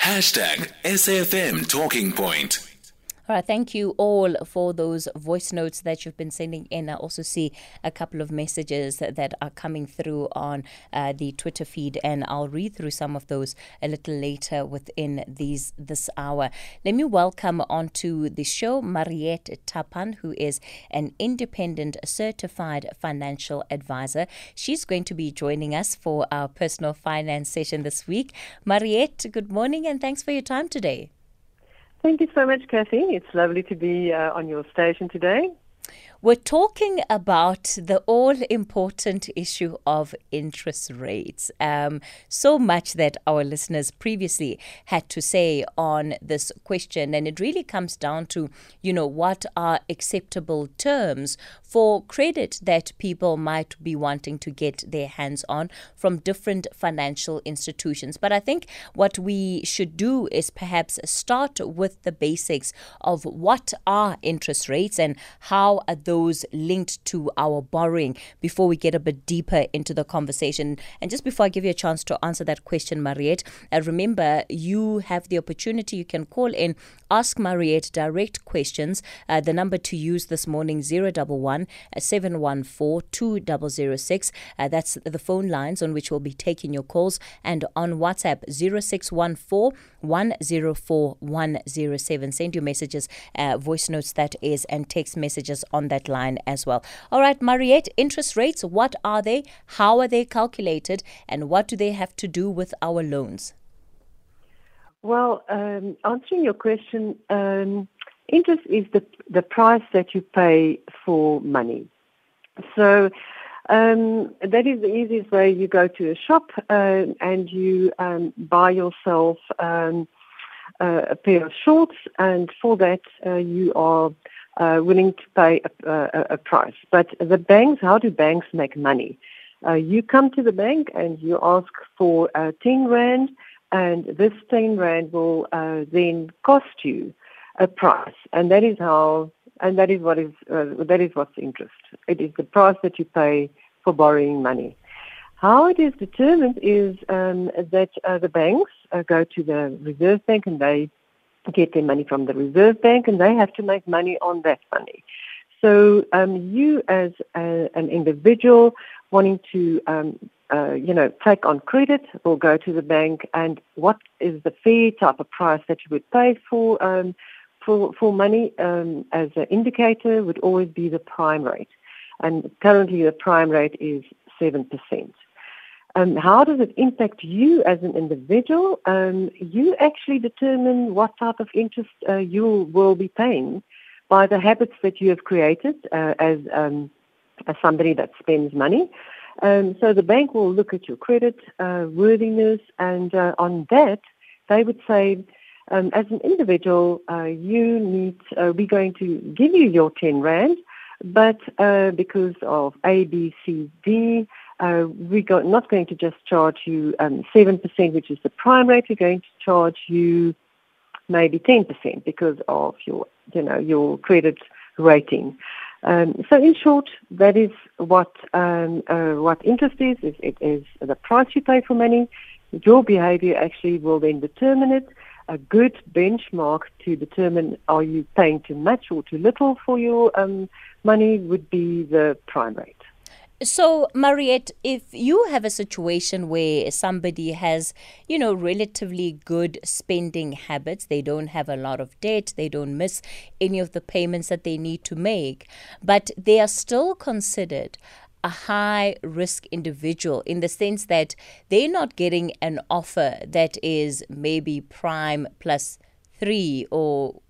Hashtag SAFM Talking Point. Thank you all for those voice notes that you've been sending in. I also see a couple of messages that are coming through on uh, the Twitter feed, and I'll read through some of those a little later within these this hour. Let me welcome onto the show Mariette Tappan, who is an independent certified financial advisor. She's going to be joining us for our personal finance session this week. Mariette, good morning, and thanks for your time today. Thank you so much, Kathy. It's lovely to be uh, on your station today. We're talking about the all important issue of interest rates. Um, so much that our listeners previously had to say on this question. And it really comes down to, you know, what are acceptable terms for credit that people might be wanting to get their hands on from different financial institutions. But I think what we should do is perhaps start with the basics of what are interest rates and how are those linked to our borrowing before we get a bit deeper into the conversation. And just before I give you a chance to answer that question, Mariette, uh, remember you have the opportunity, you can call in, ask Mariette direct questions. Uh, the number to use this morning, 011 714 2006. Uh, that's the phone lines on which we'll be taking your calls. And on WhatsApp, 0614 104 107. Send your messages, uh, voice notes, that is, and text messages on that line as well. All right, Mariette, interest rates, what are they? How are they calculated? And what do they have to do with our loans? Well, um, answering your question, um, interest is the, the price that you pay for money. So um, that is the easiest way. You go to a shop uh, and you um, buy yourself um, uh, a pair of shorts, and for that uh, you are uh, willing to pay a, a, a, price. But the banks, how do banks make money? Uh, you come to the bank and you ask for uh, 10 Rand, and this 10 Rand will uh, then cost you a price. And that is how, and that is what is, uh, that is what's interest. It is the price that you pay for borrowing money. How it is determined is um, that uh, the banks go to the Reserve Bank and they get their money from the Reserve Bank, and they have to make money on that money. So um, you, as a, an individual wanting to, um, uh, you know, take on credit, or go to the bank, and what is the fair type of price that you would pay for um, for for money um, as an indicator would always be the prime rate, and currently the prime rate is seven percent. Um, how does it impact you as an individual? Um, you actually determine what type of interest uh, you will be paying by the habits that you have created uh, as, um, as somebody that spends money. Um, so the bank will look at your credit uh, worthiness, and uh, on that, they would say, um, as an individual, uh, you need, uh, we're going to give you your 10 Rand, but because of A, B, C, D, uh, we're not going to just charge you um, 7%, which is the prime rate. We're going to charge you maybe 10% because of your, you know, your credit rating. Um, so in short, that is what um, uh, what interest is. It is the price you pay for money. Your behavior actually will then determine it. A good benchmark to determine are you paying too much or too little for your um, money would be the prime rate. So, Mariette, if you have a situation where somebody has, you know, relatively good spending habits, they don't have a lot of debt, they don't miss any of the payments that they need to make, but they are still considered a high risk individual in the sense that they're not getting an offer that is maybe prime plus three or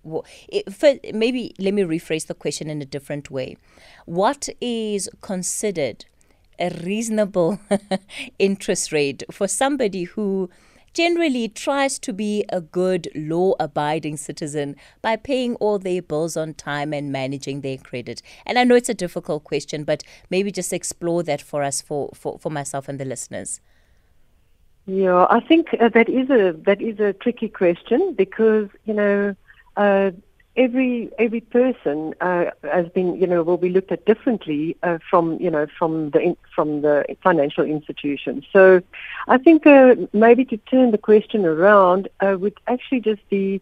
maybe let me rephrase the question in a different way. What is considered a reasonable interest rate for somebody who generally tries to be a good law abiding citizen by paying all their bills on time and managing their credit? And I know it's a difficult question, but maybe just explore that for us, for, for, for myself and the listeners. Yeah, I think uh, that is a that is a tricky question because you know uh, every every person uh, has been you know will be looked at differently uh, from you know from the from the financial institution. So I think uh, maybe to turn the question around uh, would actually just be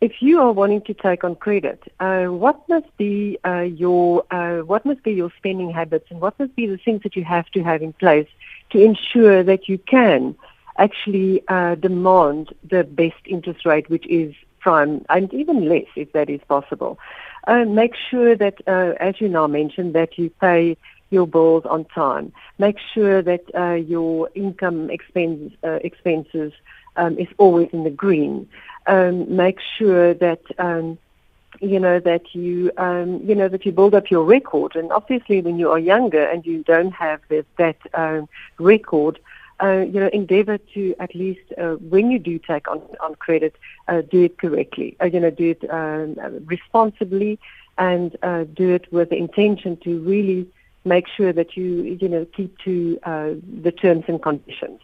if you are wanting to take on credit, uh, what must be uh, your what must be your spending habits and what must be the things that you have to have in place to ensure that you can actually demand the best interest rate, which is prime, and even less if that is possible. Uh, make sure that, uh, as you now mentioned, that you pay your bills on time. Make sure that uh, your income expense, uh, expenses um, is always in the green. Um, make sure that um, you know that you um, you know that you build up your record. And obviously, when you are younger and you don't have that, that um, record, uh, you know, endeavor to at least, uh, when you do take on, on credit, uh, do it correctly. Uh, you know, do it um, responsibly and uh, do it with the intention to really make sure that you, you know, keep to uh, the terms and conditions.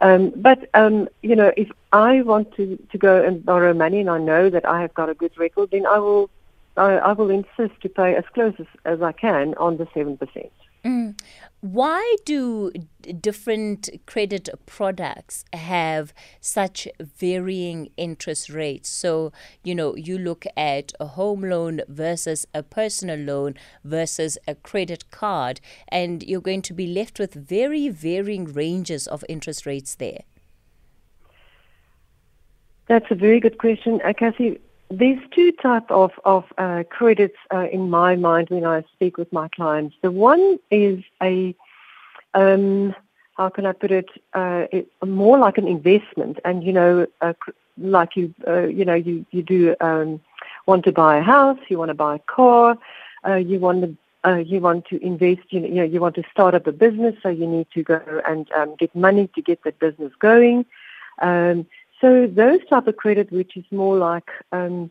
Um, but um, you know, if I want to, to go and borrow money and I know that I have got a good record, then I will I, I will insist to pay as close as, as I can on the seven percent. Mm. Why do different credit products have such varying interest rates? So, you know, you look at a home loan versus a personal loan versus a credit card, and you're going to be left with very varying ranges of interest rates there. That's a very good question, uh, Cassie. There's two type of of uh, credits uh, in my mind when I speak with my clients. The one is a um, how can I put it? Uh, it more like an investment, and you know, like you uh, you know you you do um, want to buy a house, you want to buy a car, uh, you want to uh, you want to invest, you know, you want to start up a business, so you need to go and um, get money to get that business going. Um, so those type of credit, which is more like um,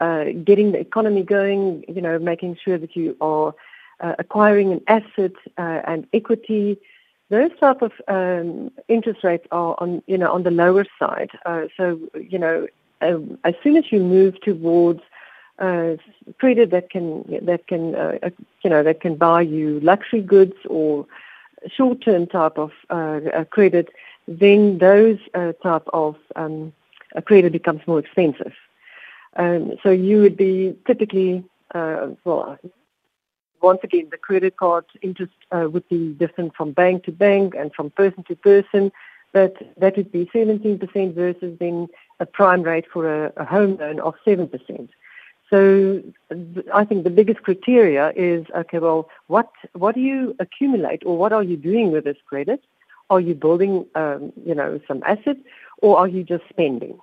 uh, getting the economy going, you know, making sure that you are uh, acquiring an asset uh, and equity. Those type of um, interest rates are on, you know, on the lower side. Uh, so, you know, um, as soon as you move towards uh, credit that can that can uh, you know that can buy you luxury goods or short-term type of credit, then those uh, type of um, credit becomes more expensive. Um, so you would be typically, uh, well, once again, the credit card interest uh, would be different from bank to bank and from person to person, but that would be 17% versus then a prime rate for a, a home loan of 7%. So I think the biggest criteria is, okay, well, what, what do you accumulate or what are you doing with this credit? Are you building, um, you know, some assets, or are you just spending?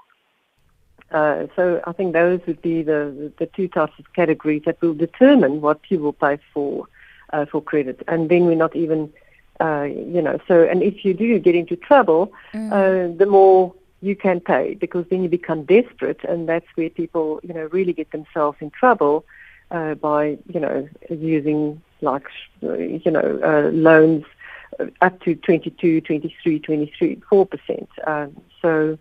Uh, so I think those would be the, the two types of categories that will determine what you will pay for uh, for credit. And then we're not even, uh, you know, so and if you do get into trouble, mm. Uh, the more you can pay because then you become desperate, and that's where people, you know, really get themselves in trouble uh, by, you know, using like, you know, uh, loans up to 22, 23, 23, 4%. Um, so,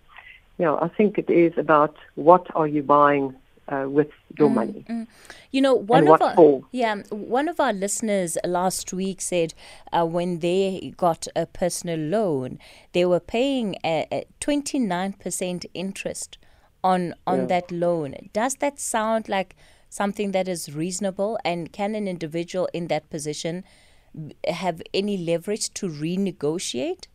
you know, I think it is about what are you buying uh, with your mm, money. Mm. You know, one of our for? yeah, one of our listeners last week said uh, when they got a personal loan, they were paying a twenty nine percent interest on on yeah. that loan. Does that sound like something that is reasonable? And can an individual in that position have any leverage to renegotiate?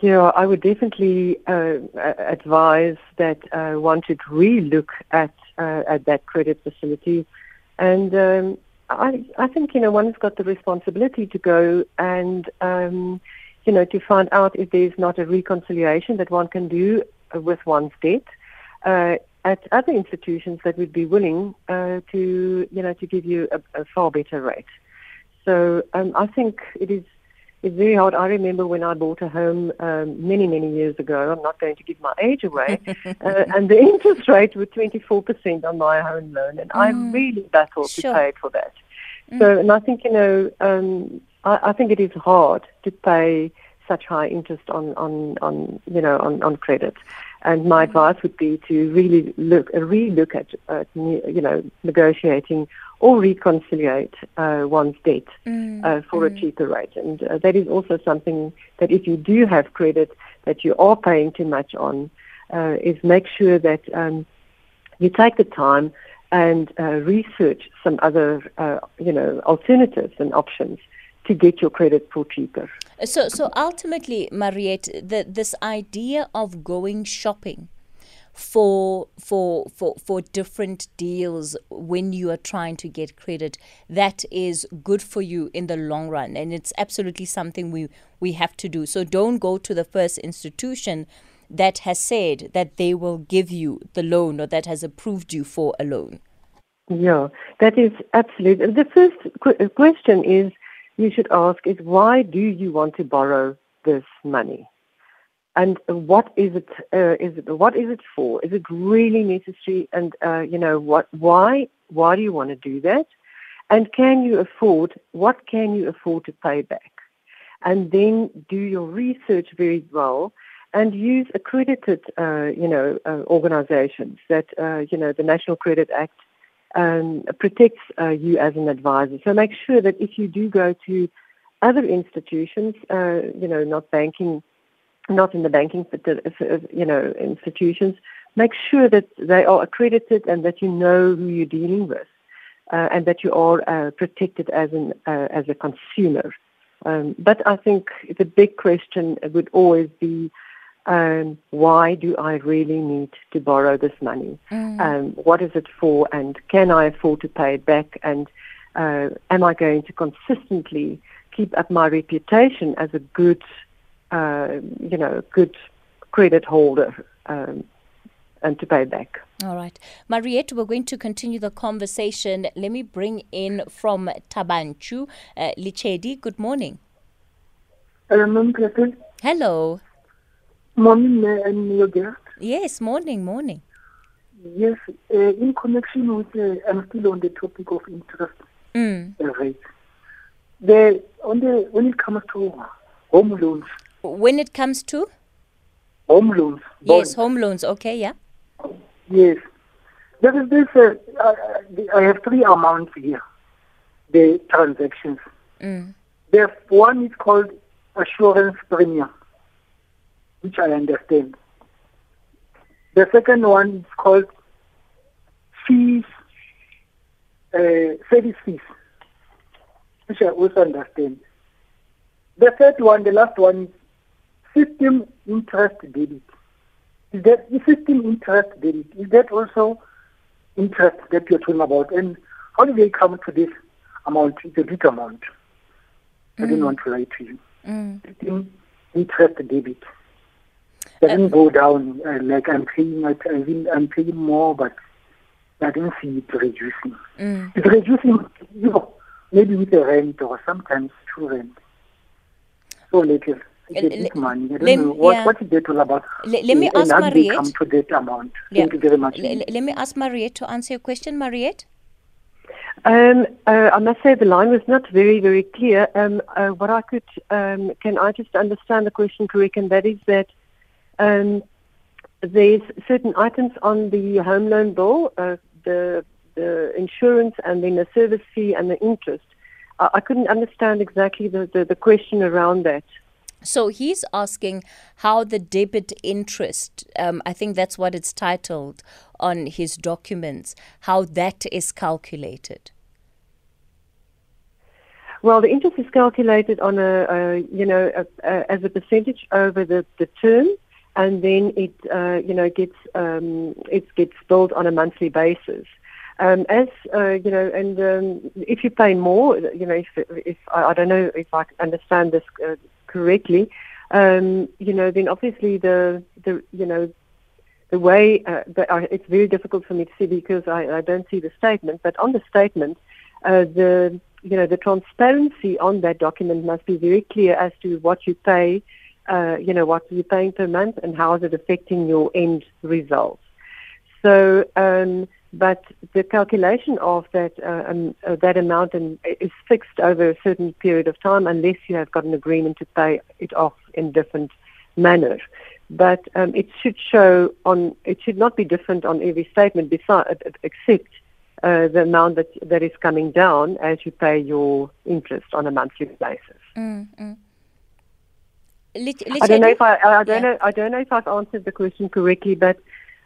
Yeah, I would definitely uh, advise that uh, one should relook at uh, at that credit facility, and um, I I think you know one's got the responsibility to go and um, you know to find out if there's not a reconciliation that one can do with one's debt uh, at other institutions that would be willing uh, to you know to give you a, a far better rate. So um, I think it is it's very hard. I remember when I bought a home um, many, many years ago. I'm not going to give my age away. uh, and the interest rate was 24% on my home loan. And mm. I really battled sure. to pay for that. Mm. So, and I think, you know, um, I, I think it is hard to pay such high interest on, on, on you know, on, on credit. And my advice would be to really look, uh, re-look at, uh, you know, negotiating or reconciliate uh, one's debt Mm, uh, for a cheaper rate. And uh, that is also something that if you do have credit that you are paying too much on, uh, is make sure that um, you take the time and uh, research some other, uh, you know, alternatives and options to get your credit for cheaper. So, so ultimately, Mariette, the, this idea of going shopping for for for for different deals when you are trying to get credit that is good for you in the long run and it's absolutely something we we have to do so don't go to the first institution that has said that they will give you the loan or that has approved you for a loan Yeah, that is absolute. The first qu- question is you should ask is why do you want to borrow this money? And what is it? Uh, is it what is it for? Is it really necessary? And uh, you know what? Why? Why do you want to do that? And can you afford? What can you afford to pay back? And then do your research very well and use accredited, uh, you know, uh, organizations that uh, you know the National Credit Act um, protects uh, you as an advisor. So make sure that if you do go to other institutions, you know, not banking, not in the banking, but the, you know, institutions, make sure that they are accredited and that you know who you're dealing with, uh, and that you are uh, protected as an uh, as a consumer. Um, but I think the big question would always be um, why do I really need to borrow this money? Um, what is it for, and can I afford to pay it back? And uh, am I going to consistently keep up my reputation as a good, uh, you know, good credit holder um, and to pay back? all right mariette we're going to continue the conversation let me bring in from Thaba Nchu uh, lichedi good morning Hello, Ma'am Clayton. hello Morning, and your guest. yes morning morning Yes, uh, in connection with, uh, I'm still on the topic of interest mm. uh, rates. The, on the, when it comes to home loans, when it comes to home loans, yes home loans okay yeah yes. There is this, uh, I, I have three amounts here, the transactions. mm. The one is called assurance premium, which I understand. The second one is called fees, uh, service fees, which I also understand. The third one, the last one, system interest debit. Is that system interest debit? Is that also interest that you're talking about? And how do they come to this amount? It's a big amount. I didn't want to lie to you. Mm. System interest debit doesn't go down. Uh, like I'm paying, I I'm paying more, but I don't see it reducing. Mm. It's reducing, you know, maybe with a rent or sometimes two rent. So little. It's a big money. I don't lem- know what, yeah. what is that all about. Le- let me And ask how Mariette. come to that amount? Yeah. Thank you very much. Le- le- let me ask Mariette to answer your question, Mariette. Um, uh, I must say the line was not very, very clear. Um, uh, what I could, um, can I just understand the question correct? And that is that um, there's certain items on the home loan bill, uh, the the insurance, and then the service fee and the interest. I, I couldn't understand exactly the, the, the question around that. So he's asking how the debit interest, um, I think that's what it's titled on his documents, how that is calculated. Well, the interest is calculated on a, a you know, a, a, as a percentage over the, the term, and then it, uh, you know, gets um, it gets billed on a monthly basis. Um, as uh, you know, and um, if you pay more, you know, if, if I, I don't know if I understand this uh, correctly, um, you know, then obviously the the you know the way uh, but I, it's very difficult for me to see because I, I don't see the statement. But on the statement, uh, the you know the transparency on that document must be very clear as to what you pay, uh, you know what you're paying per month and how is it affecting your end results. So, um, but the calculation of that uh, um, uh, that amount and is fixed over a certain period of time, unless you have got an agreement to pay it off in different manner. but um, it should show on. It should not be different on every statement, except uh, the amount that that is coming down as you pay your interest on a monthly basis. Mm-hmm. I don't know if I, I don't yeah. know I don't know if I've answered the question correctly, but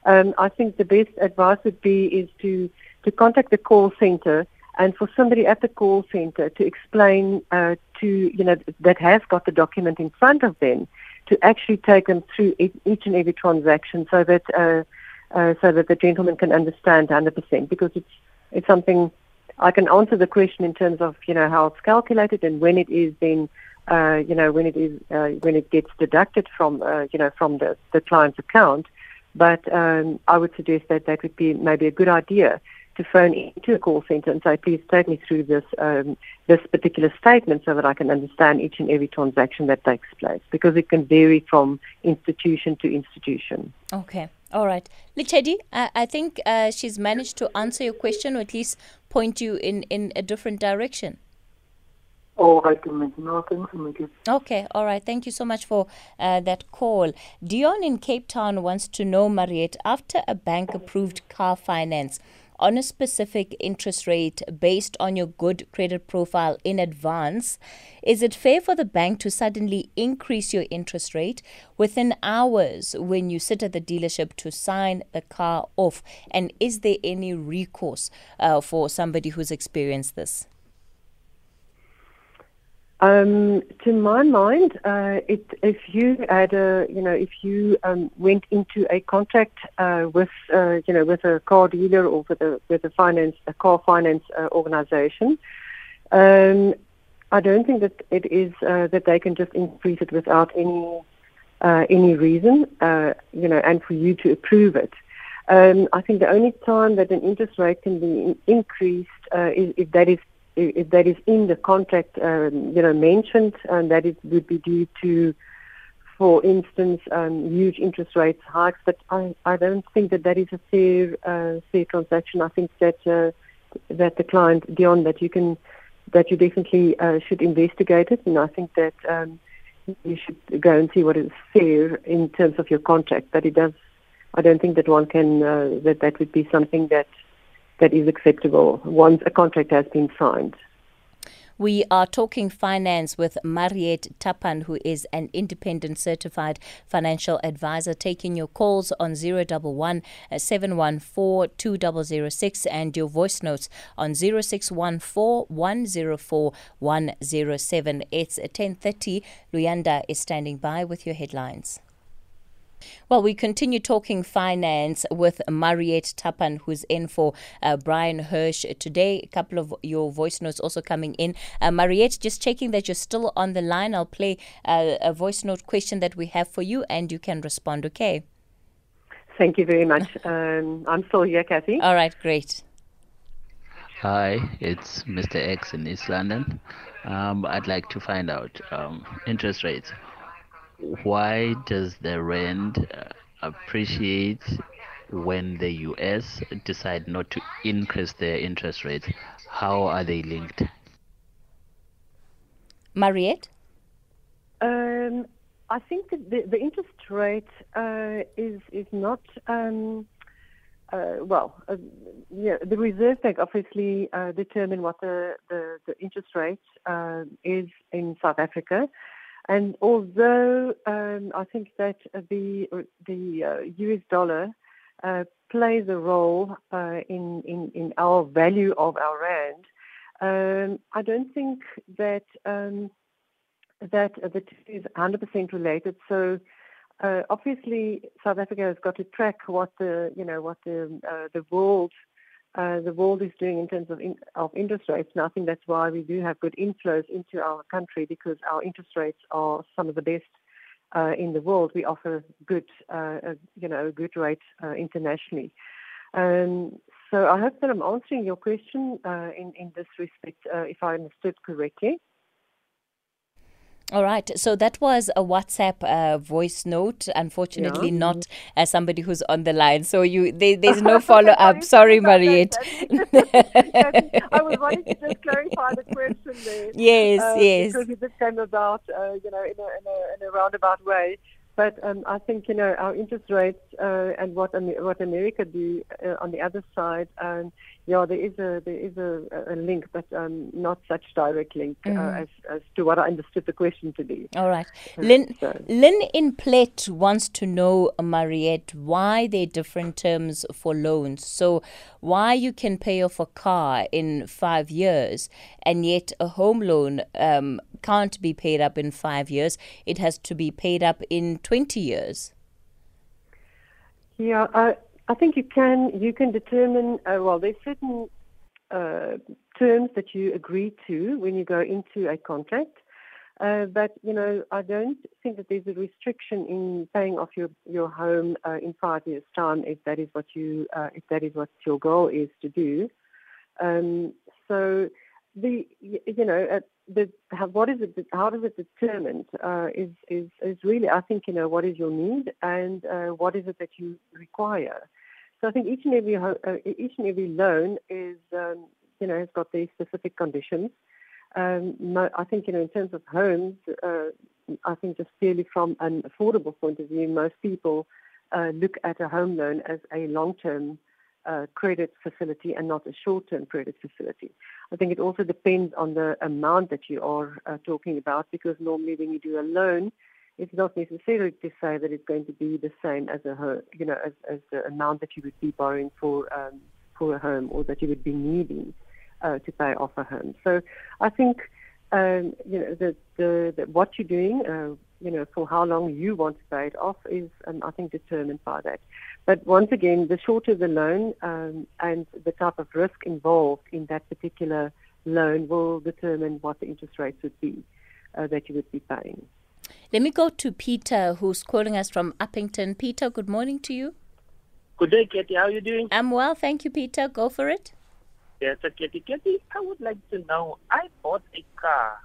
um, I think the best advice would be is to to contact the call center and for somebody at the call center to explain uh, to you know that has got the document in front of them to actually take them through each and every transaction so that uh, uh, so that the gentleman can understand 100% because it's it's something I can answer the question in terms of you know how it's calculated and when it is then uh, you know when it is uh, when it gets deducted from uh, you know from the, the client's account. But um, I would suggest that that would be maybe a good idea to phone into a call center and say, please take me through this um, this particular statement so that I can understand each and every transaction that takes place because it can vary from institution to institution. Okay. All right. Lichedi, I, I think uh, she's managed to answer your question or at least point you in, in a different direction. No, thanks, Okay, all right. Thank you so much for uh, that call. Dion in Cape Town wants to know, Mariette, after a bank approved car finance, on a specific interest rate based on your good credit profile in advance, is it fair for the bank to suddenly increase your interest rate within hours when you sit at the dealership to sign the car off? And is there any recourse uh, for somebody who's experienced this? Um, to my mind, uh, it, if you had a, you know, if you um, went into a contract uh, with, uh, you know, with a car dealer or with a with a finance a car finance uh, organization, um, I don't think that it is uh, that they can just increase it without any uh, any reason, you know, and for you to approve it. Um, I think the only time that an interest rate can be increased is if that is if that is in the contract, um, you know, mentioned, and that it would be due to, for instance, um, huge interest rates hikes. But I, I don't think that that is a fair uh, fair transaction. I think that uh, that the client beyond that you can that you definitely uh, should investigate it, and I think that um, you should go and see what is fair in terms of your contract. But it does. I don't think that one can uh, that that would be something that that is acceptable once a contract has been signed. We are talking finance with Mariette Tappan, who is an independent certified financial advisor, taking your calls on 011 714 2006 and your voice notes on 0614 104 107. It's 10.30. Luyanda is standing by with your headlines. Well, we continue talking finance with Mariette Tappan, who's in for uh, Bryan Hirsch today. A couple of your voice notes also coming in. Uh, Mariette, just checking that you're still on the line. I'll play uh, a voice note question that we have for you, and you can respond. Okay. Thank you very much. Um, I'm still here, Kathy. All right, great. Hi, it's Mr. X in East London. Um, I'd like to find out um, interest rates why does the rand uh, appreciate when the US decide not to increase their interest rates? How are they linked? Mariette? Um, I think that the, the interest rate uh, is is not um, uh, well. Uh, yeah, the Reserve Bank obviously uh, determine what the, the, the interest rate uh, is in South Africa, and although um, I think that the the uh, US dollar uh, plays a role uh, in, in in our value of our rand, um, I don't think that um, that the two is 100% related. So. Uh, obviously, South Africa has got to track what the you know what the uh, the world uh, the world is doing in terms of, in, of interest rates. And I think that's why we do have good inflows into our country because our interest rates are some of the best uh, in the world. We offer good, uh, you know, good rate uh, internationally. Um, so I hope that I'm answering your question uh, in, in this respect, if I understood correctly. All right. So that was a WhatsApp uh, voice note. Unfortunately, yeah. not as somebody who's on the line. So you, they, there's no follow up. Sorry, Mariette. I was wanting to just clarify the question there. Yes, uh, yes. Because it just came about, uh, you know, in a, in a, in a roundabout way. But um, I think you know our interest rates uh, and what what America do uh, on the other side. Um, yeah, there is a there is a, a link, but um, not such direct link uh, Mm. as as to what I understood the question to be. All right. Lynn, So- Lynn in Plett wants to know, Mariette, why there are different terms for loans. So, why you can pay off a car in five years and yet a home loan um, can't be paid up in five years. It has to be paid up in 20 years. Yeah, I, I think you can you can determine. Uh, well, there's certain uh, terms that you agree to when you go into a contract. Uh, but you know, I don't think that there's a restriction in paying off your your home uh, in five years' time if that is what you uh, if that is what your goal is to do. Um, so the you know uh, the what is it how does it determined uh, is is is really I think you know what is your need and uh, what is it that you require. So I think each and every uh, each and every loan is um, you know has got their specific conditions. Um, I think you know in terms of homes, uh, I think just purely from an affordable point of view, most people uh, look at a home loan as a long-term uh, credit facility and not a short-term credit facility. I think it also depends on the amount that you are uh, talking about because normally when you do a loan, it's not necessarily to say that it's going to be the same as a you know as, as the amount that you would be borrowing for um, for a home or that you would be needing uh, to pay off a home. So I think um, you know the, the, the what you're doing, uh, you know, for how long you want to pay it off is um, I think determined by that. But once again, the shorter the loan um, and the type of risk involved in that particular loan will determine what the interest rates would be uh, that you would be paying. Let me go to Peter, who's calling us from Upington. Peter, good morning to you. Good day, Katie. How are you doing? I'm well, thank you, Peter. Go for it. Yes, sir, Katie. Katie, I would like to know. I bought a car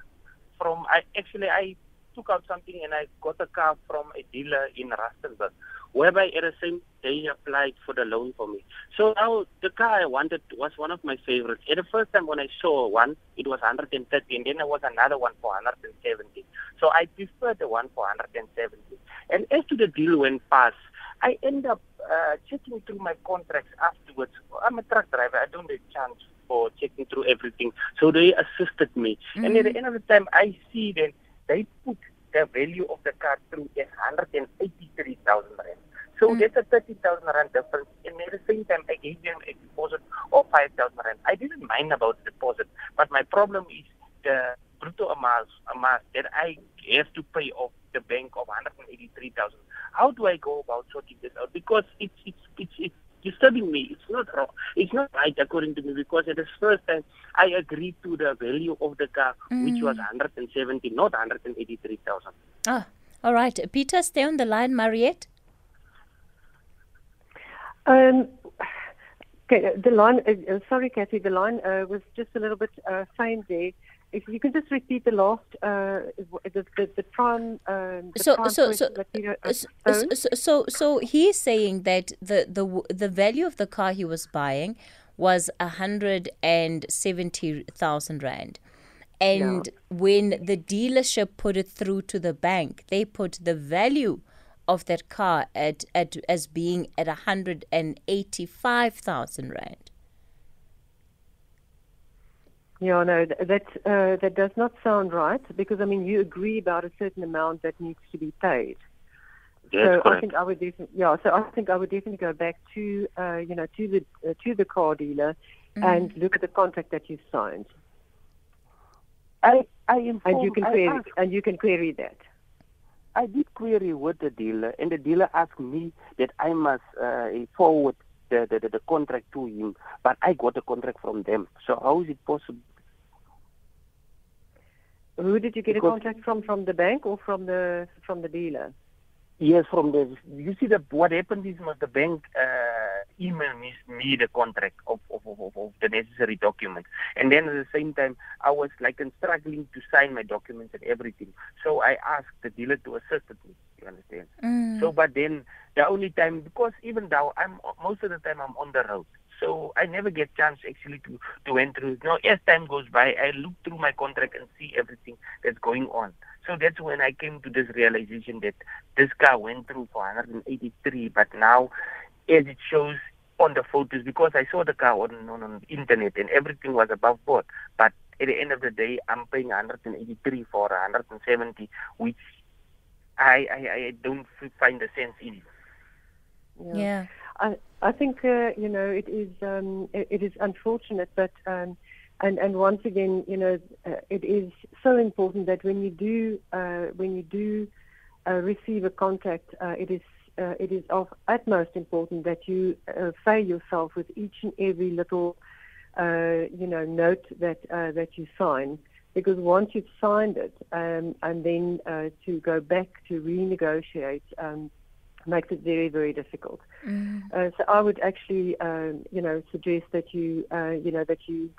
from. I actually I took out something and I got a car from a dealer in Rustenburg, whereby at the same day he applied for the loan for me. So now the car I wanted was one of my favorites. At the first time when I saw one, it was 130, and then there was another one for 170. So I preferred the one for 170. And as to the deal went past, I end up uh, checking through my contracts afterwards. I'm a truck driver. I don't have chance for checking through everything. So they assisted me. And at the end of the time, I see that they put the value of the car through as 183,000 rand. So Mm. that's a 30,000 rand difference. And at the same time, I gave them a deposit of 5,000 rand. I didn't mind about the deposit, but my problem is the brutto amount, amount that I have to pay off the bank of 183,000. How do I go about sorting this out? Because it's it's it's, it's disturbing me. It's not wrong. It's not right according to me because at the first time I agreed to the value of the car, which was 170, not 183,000. Ah, all right. Peter, stay on the line, Mariette. Um, okay, the line. Uh, uh, sorry, Kathy. The line uh, was just a little bit uh, faint there. If you can just repeat the last, uh, the, the, the prime. Um, the so prime so so Peter, uh, so, so so so he's saying that the the the value of the car he was buying was a hundred and seventy thousand rand. And when the dealership put it through to the bank, they put the value of that car at, at as being at a hundred and eighty five thousand rand. Yeah, no, that uh, that does not sound right because I mean you agree about a certain amount that needs to be paid. That's so I think I would definitely, yeah. So I think I would definitely go back to, uh, you know, to the uh, to the car dealer and look at the contract that you signed, I I informed, and you can query asked- and you can query that. I did query with the dealer, and the dealer asked me that I must uh, forward the, the, the, the contract to him, but I got a contract from them. So how is it possible? Who did you get Because- a contract from? From the bank or from the from the dealer? Yes, from the you see the what happened is the bank uh, emailed me, me the contract of, of, of, of, the necessary documents, and then at the same time I was like struggling to sign my documents and everything. So I asked the dealer to assist me. You understand? Mm. So, but then the only time because even though I'm most of the time I'm on the road, so I never get chance actually to to went through. Know, as time goes by, I look through my contract and see everything that's going on. So that's when I came to this realization that this car went through for 183, but now, as it shows on the photos, because I saw the car on, on, on internet and everything was above board, but at the end of the day, I'm paying 183 for 170, which I, I, I don't find the sense in it. Yeah. I I think uh, you know it is um, it, it is unfortunate, but um, and and once again, you know, uh, it is so important that when you do uh, when you do uh, receive a contact, uh, it is uh, it is of utmost important that you uh, fail yourself with each and every little you know note that that you sign. Because once you've signed it, um, and then to go back to renegotiate, um, makes it very, very difficult. Mm. Uh, so I would actually, um, you know, suggest that you, uh, you know, that you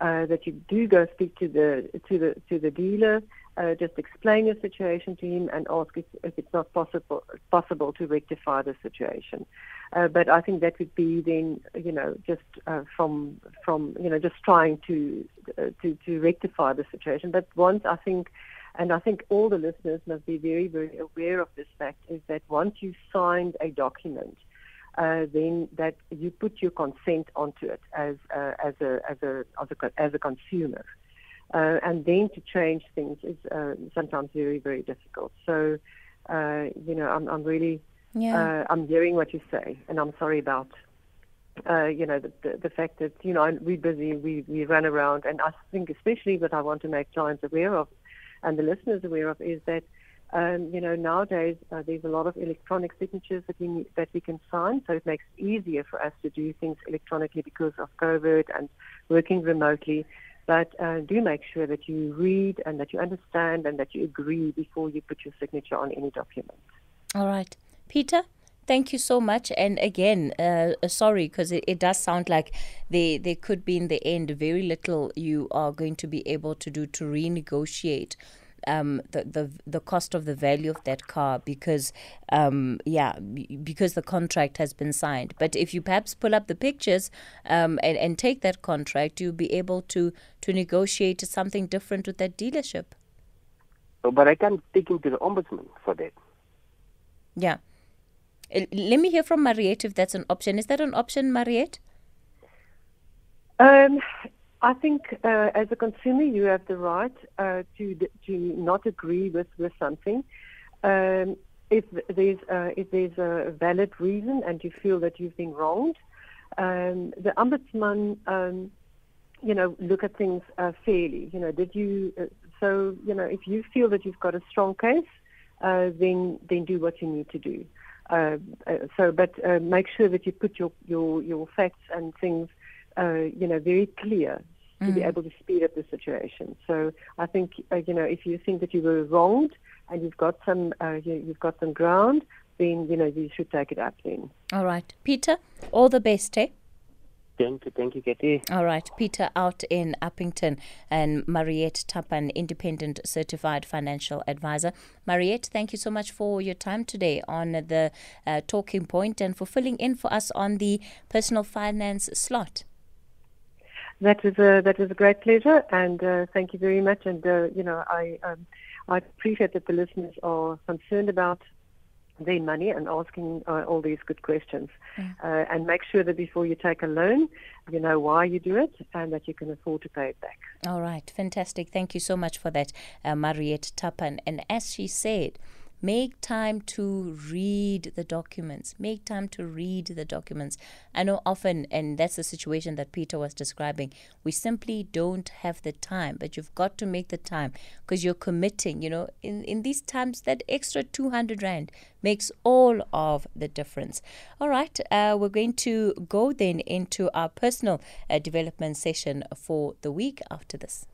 uh, that you do go speak to the to the to the dealer, uh, just explain your situation to him and ask if, if it's not possible possible to rectify the situation. Uh, but I think that would be then you know just uh, from from you know just trying to uh, to to rectify the situation. But once I think. And I think all the listeners must be very, very aware of this fact is that once you've signed a document, uh, then that you put your consent onto it as uh, as a as a as a, as a consumer, uh, and then to change things is uh, sometimes very very difficult. So, uh, you know, I'm I'm really yeah. I'm hearing what you say, and I'm sorry about. you know the, the, the fact that you know we're busy, we we run around, and I think especially what I want to make clients aware of, and the listeners aware of, is that um, you know, nowadays uh, there's a lot of electronic signatures that we need, that we can sign, so it makes it easier for us to do things electronically because of COVID and working remotely. But uh, do make sure that you read and that you understand and that you agree before you put your signature on any document. All right, Peter. Thank you so much. And again, uh, uh sorry, because it, it, does sound like there, there could be in the end very little you are going to be able to do to renegotiate um, the, the the cost of the value of that car because um, yeah because the contract has been signed. But if you perhaps pull up the pictures um, and, and take that contract, you'll be able to to negotiate something different with that dealership. Oh, but I can't take him to the ombudsman for that. Yeah. Let me hear from Mariette if that's an option. Is that an option, Mariette? Um, I think uh, as a consumer, you have the right uh, to to not agree with, with something. Um, if there's uh, if there's a valid reason and you feel that you've been wronged, um, the ombudsman, um, you know, look at things uh, fairly. You know, did you? Uh, so you know, if you feel that you've got a strong case, uh, then then do what you need to do. so, but make sure that you put your your your facts and things uh, you know, very clear to mm. be able to speed up the situation. So I think, uh, you know, if you think that you were wronged and you've got some, uh, you, have got some ground, then you know you should take it up then. All right, Peter. All the best, eh? Thank you, thank you, Katie. All right, Peter out in Upington and Mariette Tappan, independent certified financial advisor. Mariette, thank you so much for your time today on the uh, talking point and for filling in for us on the personal finance slot. That was a that was a great pleasure, and uh, thank you very much. And uh, you know, I um, I appreciate that the listeners are concerned about their money and asking uh, all these good questions. Yeah. Uh, and make sure that before you take a loan, you know why you do it and that you can afford to pay it back. All right, fantastic. Thank you so much for that, uh, Mariette Tappan. And as she said. Make time to read the documents. Make time to read the documents. I know often, and that's the situation that Peter was describing, we simply don't have the time, but you've got to make the time because you're committing. You know, in, in these times, that extra 200 Rand makes all of the difference. All right, uh, we're going to go then into our personal uh, development session for the week after this.